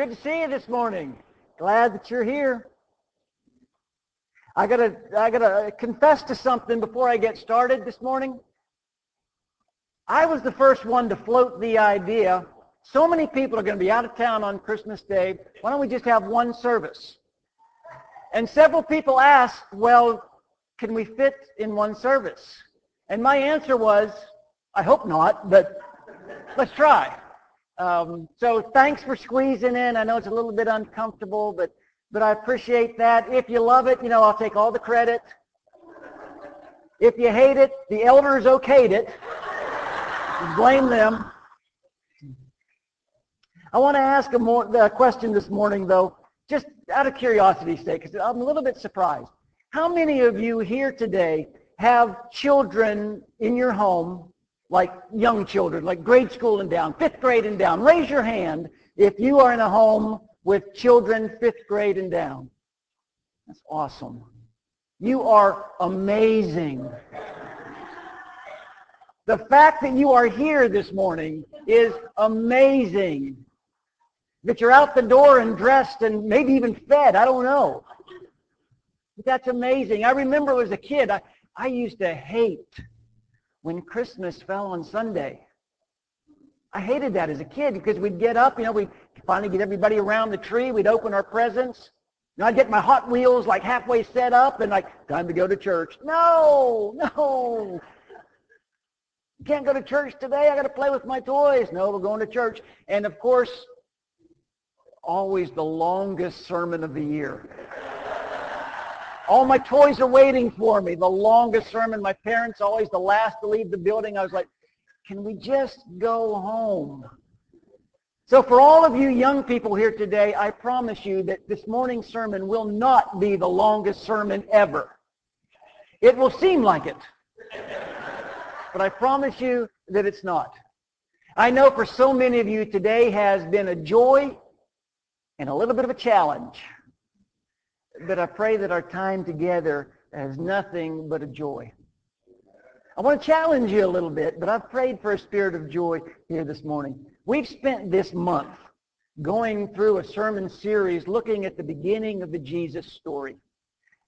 Good to see you this morning. Glad that you're here. I gotta, I gotta confess to something before I get started this morning. I was the first one to float the idea. So many people are going to be out of town on Christmas Day. Why don't we just have one service? And several people asked, well, can we fit in one service? And my answer was, I hope not, but let's try. Um, so thanks for squeezing in. I know it's a little bit uncomfortable, but but I appreciate that. If you love it, you know, I'll take all the credit. If you hate it, the elders okayed it. Blame them. I want to ask a more, a question this morning, though, just out of curiosity's sake, because I'm a little bit surprised. How many of you here today have children in your home, like young children, like grade school and down, fifth grade and down? Raise your hand if you are in a home with children fifth grade and down. That's awesome. You are amazing. The fact that you are here this morning is amazing. That you're out the door and dressed and maybe even fed, I don't know. But that's amazing. I remember as a kid, I, I used to hate when Christmas fell on Sunday. I hated that as a kid because we'd get up, you know, we'd finally get everybody around the tree. We'd open our presents. And I'd get my Hot Wheels like halfway set up and like, time to go to church. No, no. Can't go to church today. I got to play with my toys. No, we're going to church. And of course, always the longest sermon of the year. All my toys are waiting for me. The longest sermon. My parents always the last to leave the building. I was like, can we just go home? So for all of you young people here today, I promise you that this morning's sermon will not be the longest sermon ever. It will seem like it. But I promise you that it's not. I know for so many of you today has been a joy and a little bit of a challenge. But I pray that our time together has nothing but a joy. I want to challenge you a little bit, but I've prayed for a spirit of joy here this morning. We've spent this month going through a sermon series looking at the beginning of the Jesus story.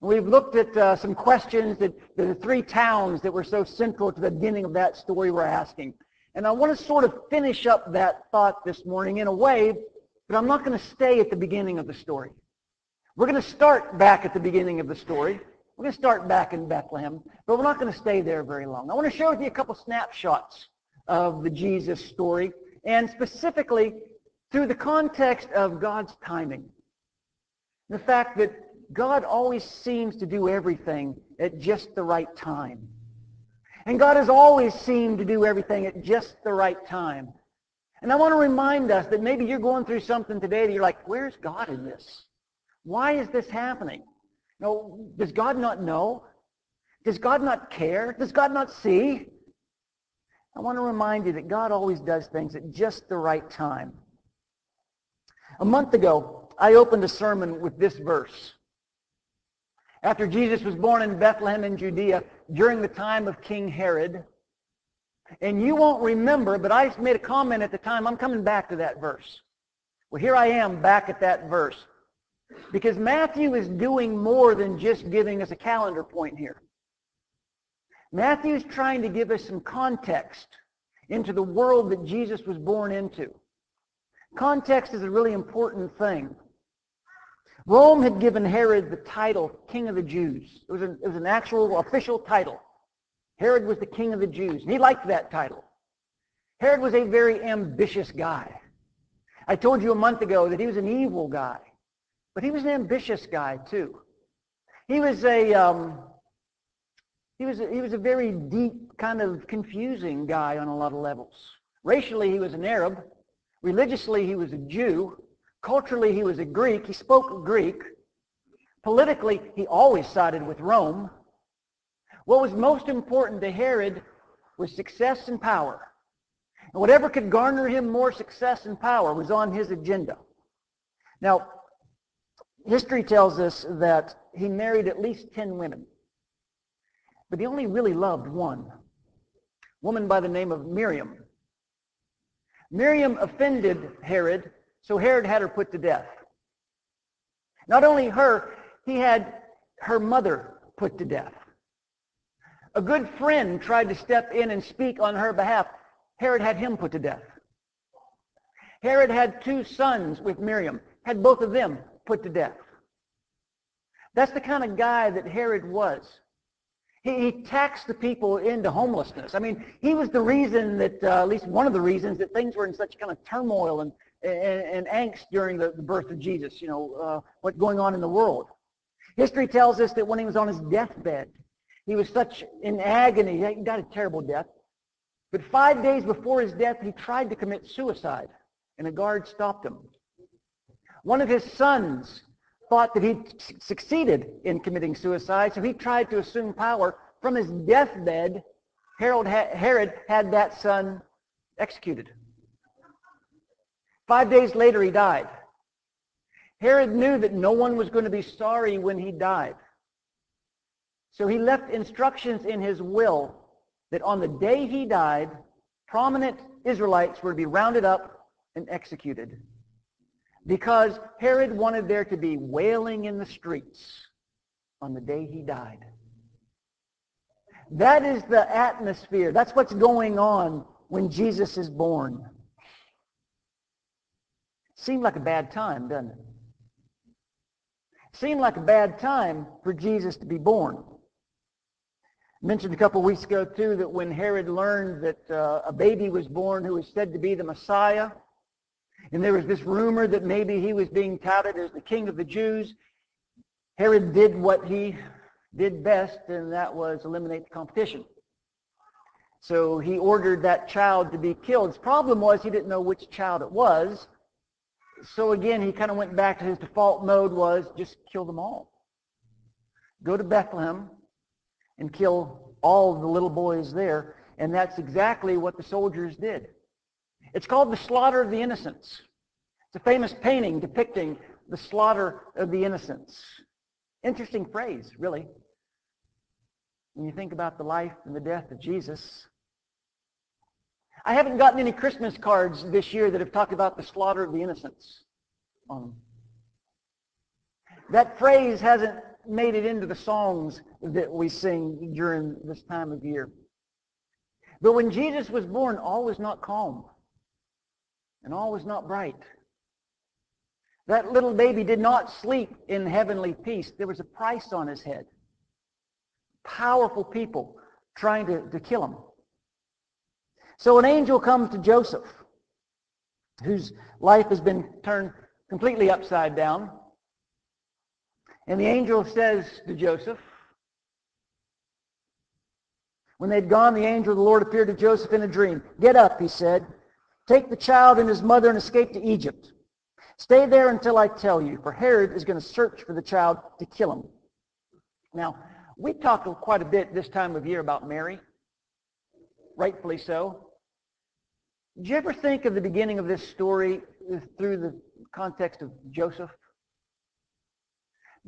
We've looked at uh, some questions that, that the three towns that were so central to the beginning of that story were asking. And I want to sort of finish up that thought this morning in a way, but I'm not going to stay at the beginning of the story. We're going to start back at the beginning of the story. We're going to start back in Bethlehem, but we're not going to stay there very long. I want to share with you a couple snapshots of the Jesus story, and specifically through the context of God's timing. The fact that God always seems to do everything at just the right time. And God has always seemed to do everything at just the right time. And I want to remind us that maybe you're going through something today that you're like, where's God in this? Why is this happening? No, does God not know? Does God not care? Does God not see? I want to remind you that God always does things at just the right time. A month ago, I opened a sermon with this verse. After Jesus was born in Bethlehem in Judea during the time of King Herod, and you won't remember, but I made a comment at the time, I'm coming back to that verse. Well, here I am back at that verse. Because Matthew is doing more than just giving us a calendar point here. Matthew is trying to give us some context into the world that Jesus was born into. Context is a really important thing. Rome had given Herod the title King of the Jews. It was, an, it was an actual official title. Herod was the King of the Jews, and he liked that title. Herod was a very ambitious guy. I told you a month ago that he was an evil guy. But he was an ambitious guy too. He was a um, he was a, he was a very deep, kind of confusing guy on a lot of levels. Racially, he was an Arab. Religiously, he was a Jew. Culturally, he was a Greek. He spoke Greek. Politically, he always sided with Rome. What was most important to Herod was success and power. And whatever could garner him more success and power was on his agenda. Now, history tells us that he married at least 10 women. But he only really loved one, woman by the name of Miriam. Miriam offended Herod So Herod had her put to death. Not only her, he had her mother put to death. A good friend tried to step in and speak on her behalf. Herod had him put to death. Herod had two sons with Miriam, had both of them put to death. That's the kind of guy that Herod was. He, he taxed the people into homelessness. I mean, he was the reason that, uh, at least one of the reasons, that things were in such kind of turmoil and, and, and angst during the, the, birth of Jesus, you know, uh, what's going on in the world. History tells us that when he was on his deathbed, he was such in agony. He died a terrible death. But five days before his death, he tried to commit suicide, and a guard stopped him. One of his sons thought that he'd succeeded in committing suicide, so he tried to assume power. From his deathbed, Herod had that son executed. Five days later, he died. Herod knew that no one was going to be sorry when he died. So he left instructions in his will that on the day he died, prominent Israelites were to be rounded up and executed because Herod wanted there to be wailing in the streets on the day he died. That is the atmosphere. That's what's going on when Jesus is born. Seemed like a bad time, doesn't it? Seemed like a bad time for Jesus to be born. I mentioned a couple of weeks ago, too, that when Herod learned that uh, a baby was born who was said to be the Messiah, and there was this rumor that maybe he was being touted as the king of the Jews. Herod did what he did best, and that was eliminate the competition. So he ordered that child to be killed. His problem was he didn't know which child it was. So again, he kind of went back to his default mode was just kill them all. Go to Bethlehem and kill all the little boys there. And that's exactly what the soldiers did. It's called The Slaughter of the Innocents. It's a famous painting depicting the slaughter of the innocents. Interesting phrase, really. When you think about the life and the death of Jesus. I haven't gotten any Christmas cards this year that have talked about the slaughter of the innocents. That phrase hasn't made it into the songs that we sing during this time of year. But when Jesus was born, all was not calm and all was not bright. That little baby did not sleep in heavenly peace. There was a price on his head. Powerful people trying to, to kill him. So an angel comes to Joseph, whose life has been turned completely upside down. And the angel says to Joseph, when they'd gone, the angel of the Lord appeared to Joseph in a dream. Get up, he said. Take the child and his mother and escape to Egypt. Stay there until I tell you, for Herod is going to search for the child to kill him. Now, we talk quite a bit this time of year about Mary, rightfully so. Did you ever think of the beginning of this story through the context of Joseph?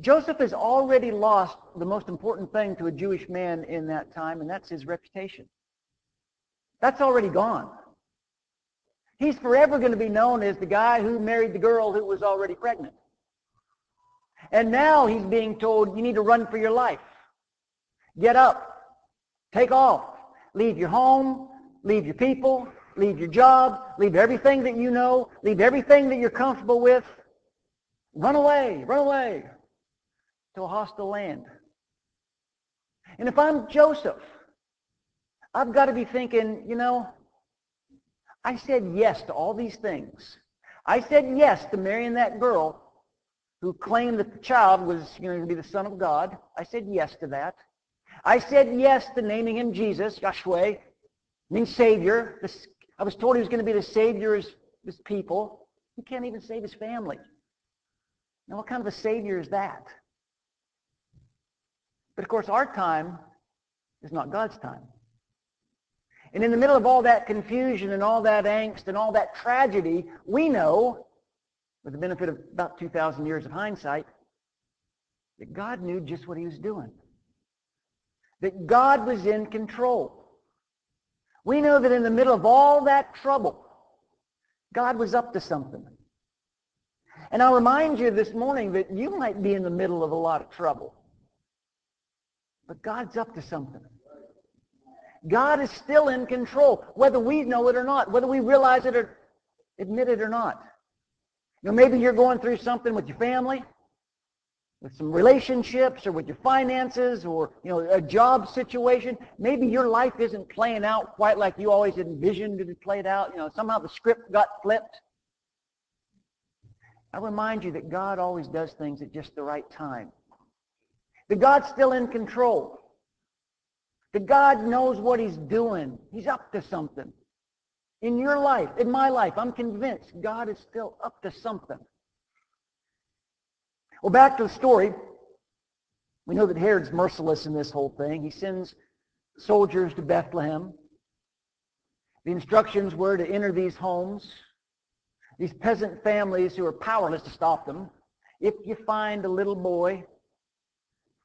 Joseph has already lost the most important thing to a Jewish man in that time, and that's his reputation. That's already gone. He's forever going to be known as the guy who married the girl who was already pregnant. And now he's being told, you need to run for your life. Get up. Take off. Leave your home. Leave your people. Leave your job. Leave everything that you know. Leave everything that you're comfortable with. Run away. Run away to a hostile land. And if I'm Joseph, I've got to be thinking, you know, I said yes to all these things. I said yes to marrying that girl who claimed that the child was going to be the son of God. I said yes to that. I said yes to naming him Jesus, Yahshua, means Savior. I was told he was going to be the Savior of his people. He can't even save his family. Now, what kind of a Savior is that? But of course, our time is not God's time. And in the middle of all that confusion and all that angst and all that tragedy, we know, with the benefit of about 2,000 years of hindsight, that God knew just what he was doing. That God was in control. We know that in the middle of all that trouble, God was up to something. And I'll remind you this morning that you might be in the middle of a lot of trouble. But God's up to something. God is still in control, whether we know it or not, whether we realize it or admit it or not. You know, maybe you're going through something with your family, with some relationships, or with your finances, or you know, a job situation. Maybe your life isn't playing out quite like you always envisioned it played out. You know, somehow the script got flipped. I remind you that God always does things at just the right time. That God's still in control. God knows what he's doing. He's up to something. In your life, in my life, I'm convinced God is still up to something. Well, back to the story. We know that Herod's merciless in this whole thing. He sends soldiers to Bethlehem. The instructions were to enter these homes, these peasant families who are powerless to stop them. If you find a little boy,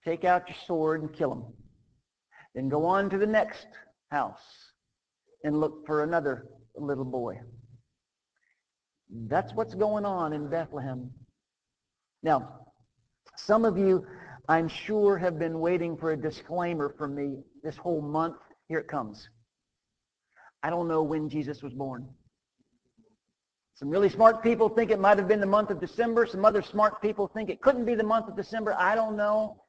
take out your sword and kill him. Then go on to the next house and look for another little boy. That's what's going on in Bethlehem. Now, some of you, I'm sure, have been waiting for a disclaimer from me this whole month. Here it comes. I don't know when Jesus was born. Some really smart people think it might have been the month of December. Some other smart people think it couldn't be the month of December. I don't know.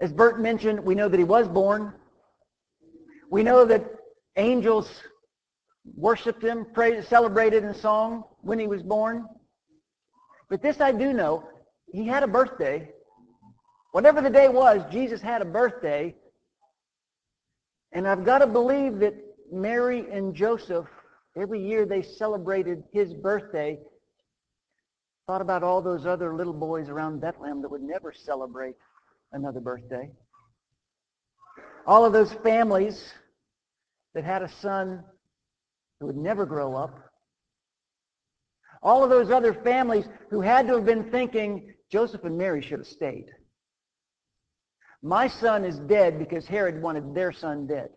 As Bert mentioned, we know that he was born. We know that angels worshiped him, praised, celebrated in song when he was born. But this I do know, he had a birthday. Whatever the day was, Jesus had a birthday. And I've got to believe that Mary and Joseph, every year they celebrated his birthday, thought about all those other little boys around Bethlehem that would never celebrate another birthday. All of those families that had a son who would never grow up. All of those other families who had to have been thinking, Joseph and Mary should have stayed. My son is dead because Herod wanted their son dead.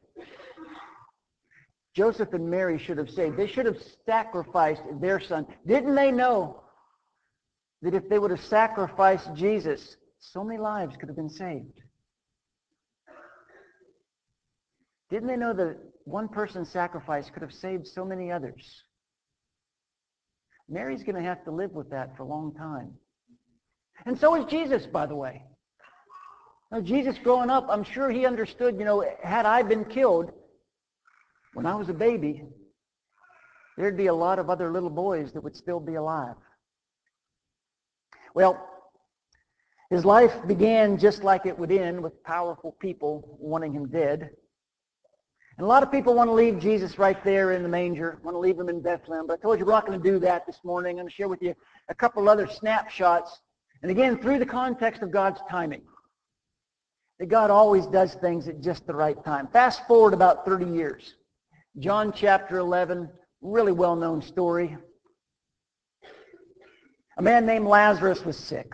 Joseph and Mary should have stayed. They should have sacrificed their son. Didn't they know that if they would have sacrificed Jesus, so many lives could have been saved? Didn't they know that one person's sacrifice could have saved so many others? Mary's going to have to live with that for a long time. And so is Jesus, by the way. Now, Jesus growing up, I'm sure he understood, you know, had I been killed when I was a baby, there'd be a lot of other little boys that would still be alive. Well, his life began just like it would end with powerful people wanting him dead. And a lot of people want to leave Jesus right there in the manger, want to leave him in Bethlehem. But I told you we're not going to do that this morning. I'm going to share with you a couple other snapshots. And again, through the context of God's timing. That God always does things at just the right time. Fast forward about 30 years. John chapter 11, really well-known story. A man named Lazarus was sick.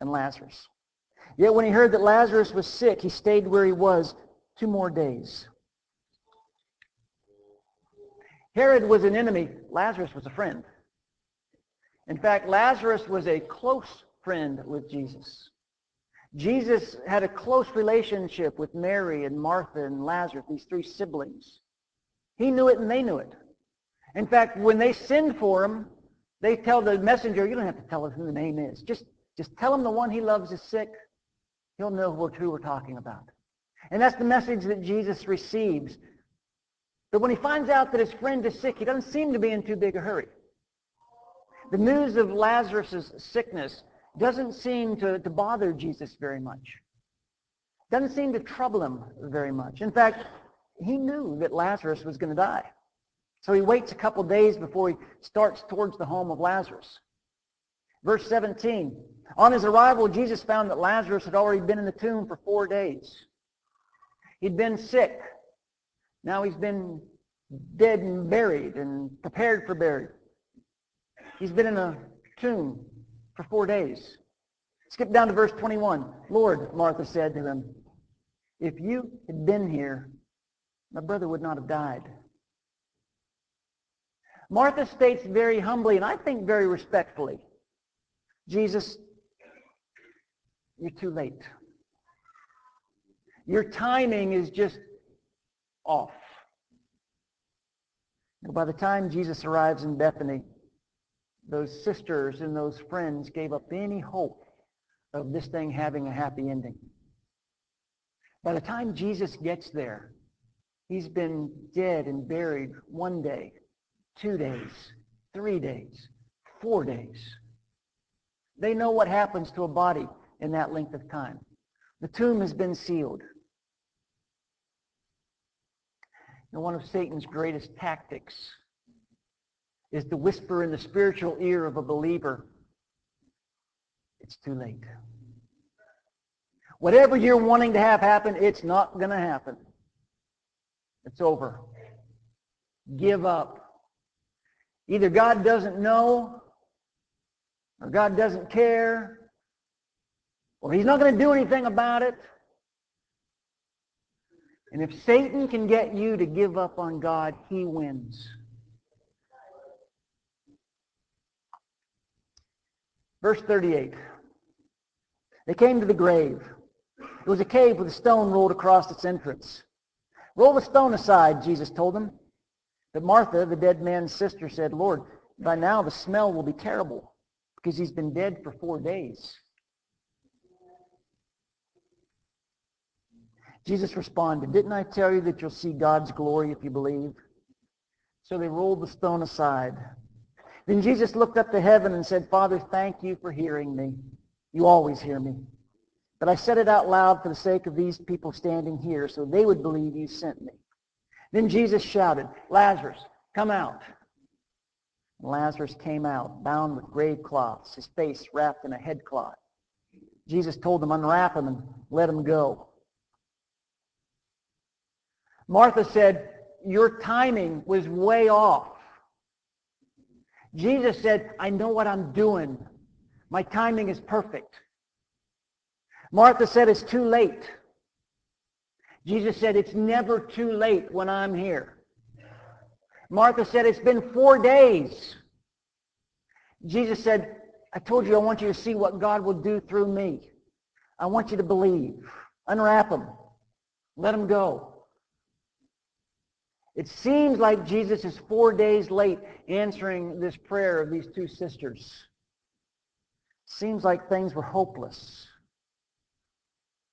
and Lazarus. Yet when he heard that Lazarus was sick, he stayed where he was two more days. Herod was an enemy. Lazarus was a friend. In fact, Lazarus was a close friend with Jesus. Jesus had a close relationship with Mary and Martha and Lazarus, these three siblings. He knew it and they knew it. In fact, when they send for him, they tell the messenger, you don't have to tell us who the name is. Just, just tell him the one he loves is sick he'll know who we're talking about. And that's the message that Jesus receives. But when he finds out that his friend is sick, he doesn't seem to be in too big a hurry. The news of Lazarus' sickness doesn't seem to, to bother Jesus very much. Doesn't seem to trouble him very much. In fact, he knew that Lazarus was going to die. So he waits a couple days before he starts towards the home of Lazarus. Verse 17. On his arrival, Jesus found that Lazarus had already been in the tomb for four days. He'd been sick. Now he's been dead and buried and prepared for burial. He's been in a tomb for four days. Skip down to verse 21. Lord, Martha said to him, if you had been here, my brother would not have died. Martha states very humbly, and I think very respectfully, Jesus, you're too late. Your timing is just off. By the time Jesus arrives in Bethany, those sisters and those friends gave up any hope of this thing having a happy ending. By the time Jesus gets there, he's been dead and buried one day, two days, three days, four days. They know what happens to a body in that length of time. The tomb has been sealed. And one of Satan's greatest tactics is to whisper in the spiritual ear of a believer, it's too late. Whatever you're wanting to have happen, it's not going to happen. It's over. Give up. Either God doesn't know, or God doesn't care, he's not going to do anything about it. And if Satan can get you to give up on God, he wins. Verse 38. They came to the grave. It was a cave with a stone rolled across its entrance. Roll the stone aside, Jesus told them. But Martha, the dead man's sister, said, Lord, by now the smell will be terrible because he's been dead for four days. Jesus responded, Didn't I tell you that you'll see God's glory if you believe? So they rolled the stone aside. Then Jesus looked up to heaven and said, Father, thank you for hearing me. You always hear me. But I said it out loud for the sake of these people standing here so they would believe you sent me. Then Jesus shouted, Lazarus, come out. And Lazarus came out, bound with grave cloths, his face wrapped in a headcloth. Jesus told them, unwrap him and let him go. Martha said, your timing was way off. Jesus said, I know what I'm doing. My timing is perfect. Martha said, it's too late. Jesus said, it's never too late when I'm here. Martha said, it's been four days. Jesus said, I told you I want you to see what God will do through me. I want you to believe. Unwrap them. Let them go. It seems like Jesus is four days late answering this prayer of these two sisters. Seems like things were hopeless.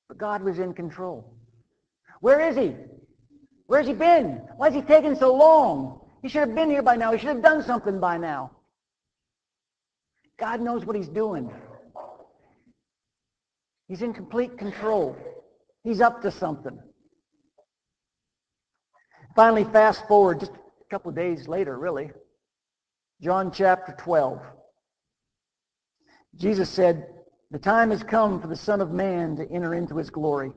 But God was in control. Where is he? Where's he been? Why is he taking so long? He should have been here by now. He should have done something by now. God knows what he's doing. He's in complete control. He's up to something. Finally, fast forward just a couple of days later, really. John chapter 12. Jesus said, the time has come for the Son of Man to enter into his glory.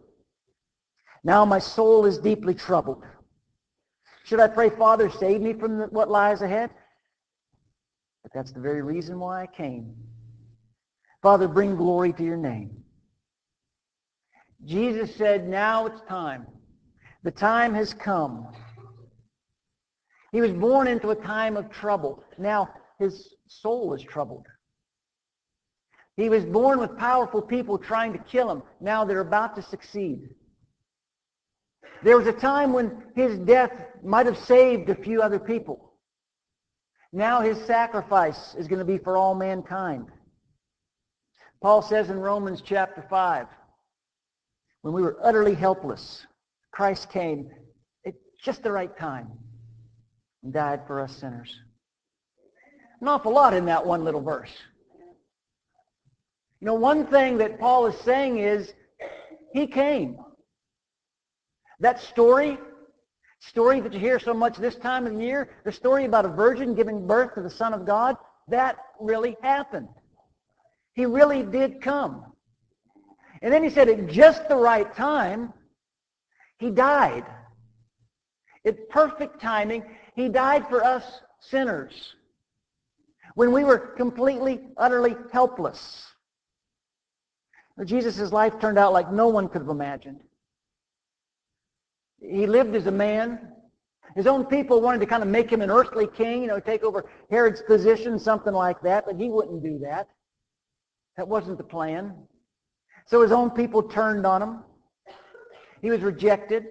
Now my soul is deeply troubled. Should I pray, Father, save me from what lies ahead? But that's the very reason why I came. Father, bring glory to your name. Jesus said, now it's time. The time has come. He was born into a time of trouble. Now his soul is troubled. He was born with powerful people trying to kill him. Now they're about to succeed. There was a time when his death might have saved a few other people. Now his sacrifice is going to be for all mankind. Paul says in Romans chapter 5, when we were utterly helpless, Christ came at just the right time and died for us sinners. An awful lot in that one little verse. You know, one thing that Paul is saying is he came. That story, story that you hear so much this time of the year, the story about a virgin giving birth to the Son of God, that really happened. He really did come. And then he said at just the right time, he died. At perfect timing, he died for us sinners when we were completely, utterly helpless. Jesus' life turned out like no one could have imagined. He lived as a man. His own people wanted to kind of make him an earthly king, you know, take over Herod's position, something like that, but he wouldn't do that. That wasn't the plan. So his own people turned on him. He was rejected.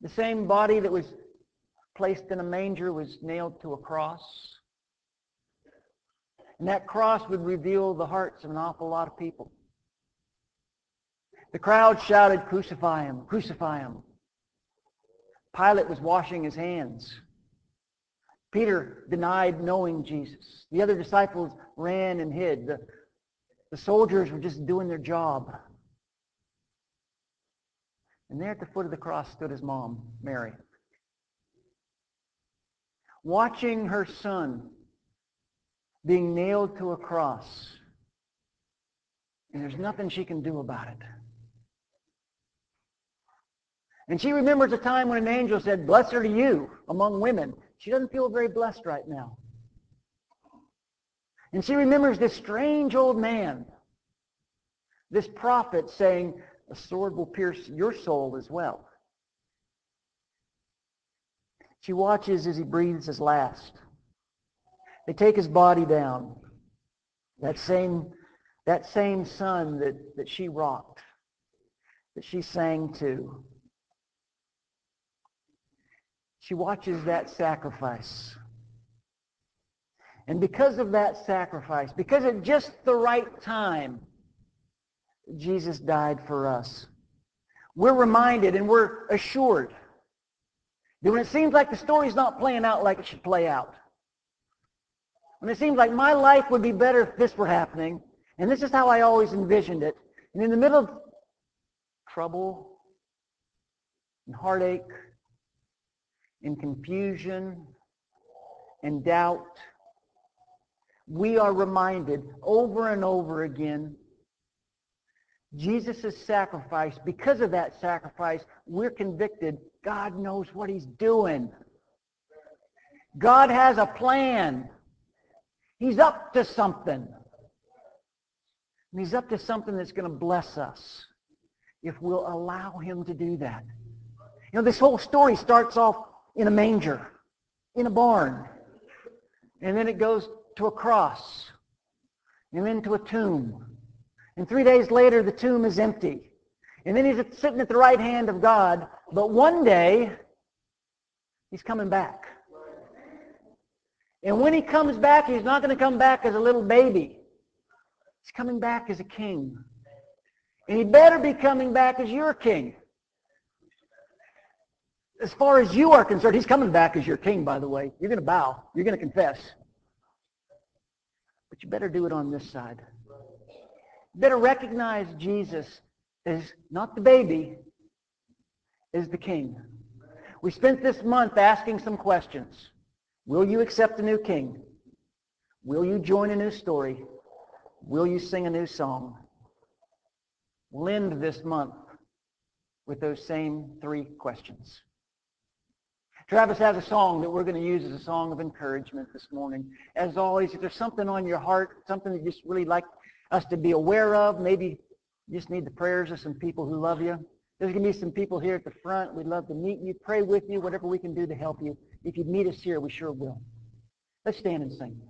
The same body that was placed in a manger was nailed to a cross. And that cross would reveal the hearts of an awful lot of people. The crowd shouted, crucify him, crucify him. Pilate was washing his hands. Peter denied knowing Jesus. The other disciples ran and hid. The, the soldiers were just doing their job. And there at the foot of the cross stood his mom, Mary. Watching her son being nailed to a cross. And there's nothing she can do about it. And she remembers a time when an angel said, Blessed are you among women. She doesn't feel very blessed right now. And she remembers this strange old man, this prophet saying, a sword will pierce your soul as well. She watches as he breathes his last. They take his body down. That same, that same son that, that she rocked, that she sang to. She watches that sacrifice. And because of that sacrifice, because at just the right time, Jesus died for us. We're reminded and we're assured when it seems like the story's not playing out like it should play out, when it seems like my life would be better if this were happening, and this is how I always envisioned it, and in the middle of trouble and heartache and confusion and doubt, we are reminded over and over again Jesus' sacrifice, because of that sacrifice, we're convicted God knows what he's doing. God has a plan. He's up to something. And he's up to something that's going to bless us if we'll allow him to do that. You know, this whole story starts off in a manger, in a barn. And then it goes to a cross. And then to a tomb. And three days later, the tomb is empty. And then he's sitting at the right hand of God. But one day, he's coming back. And when he comes back, he's not going to come back as a little baby. He's coming back as a king. And he better be coming back as your king. As far as you are concerned, he's coming back as your king, by the way. You're going to bow. You're going to confess. But you better do it on this side. You better recognize Jesus as not the baby, is the king. We spent this month asking some questions. Will you accept a new king? Will you join a new story? Will you sing a new song? We'll end this month with those same three questions. Travis has a song that we're going to use as a song of encouragement this morning. As always, if there's something on your heart, something that you just really like us to be aware of, maybe you just need the prayers of some people who love you. There's going to be some people here at the front. We'd love to meet you, pray with you, whatever we can do to help you. If you'd meet us here, we sure will. Let's stand and sing.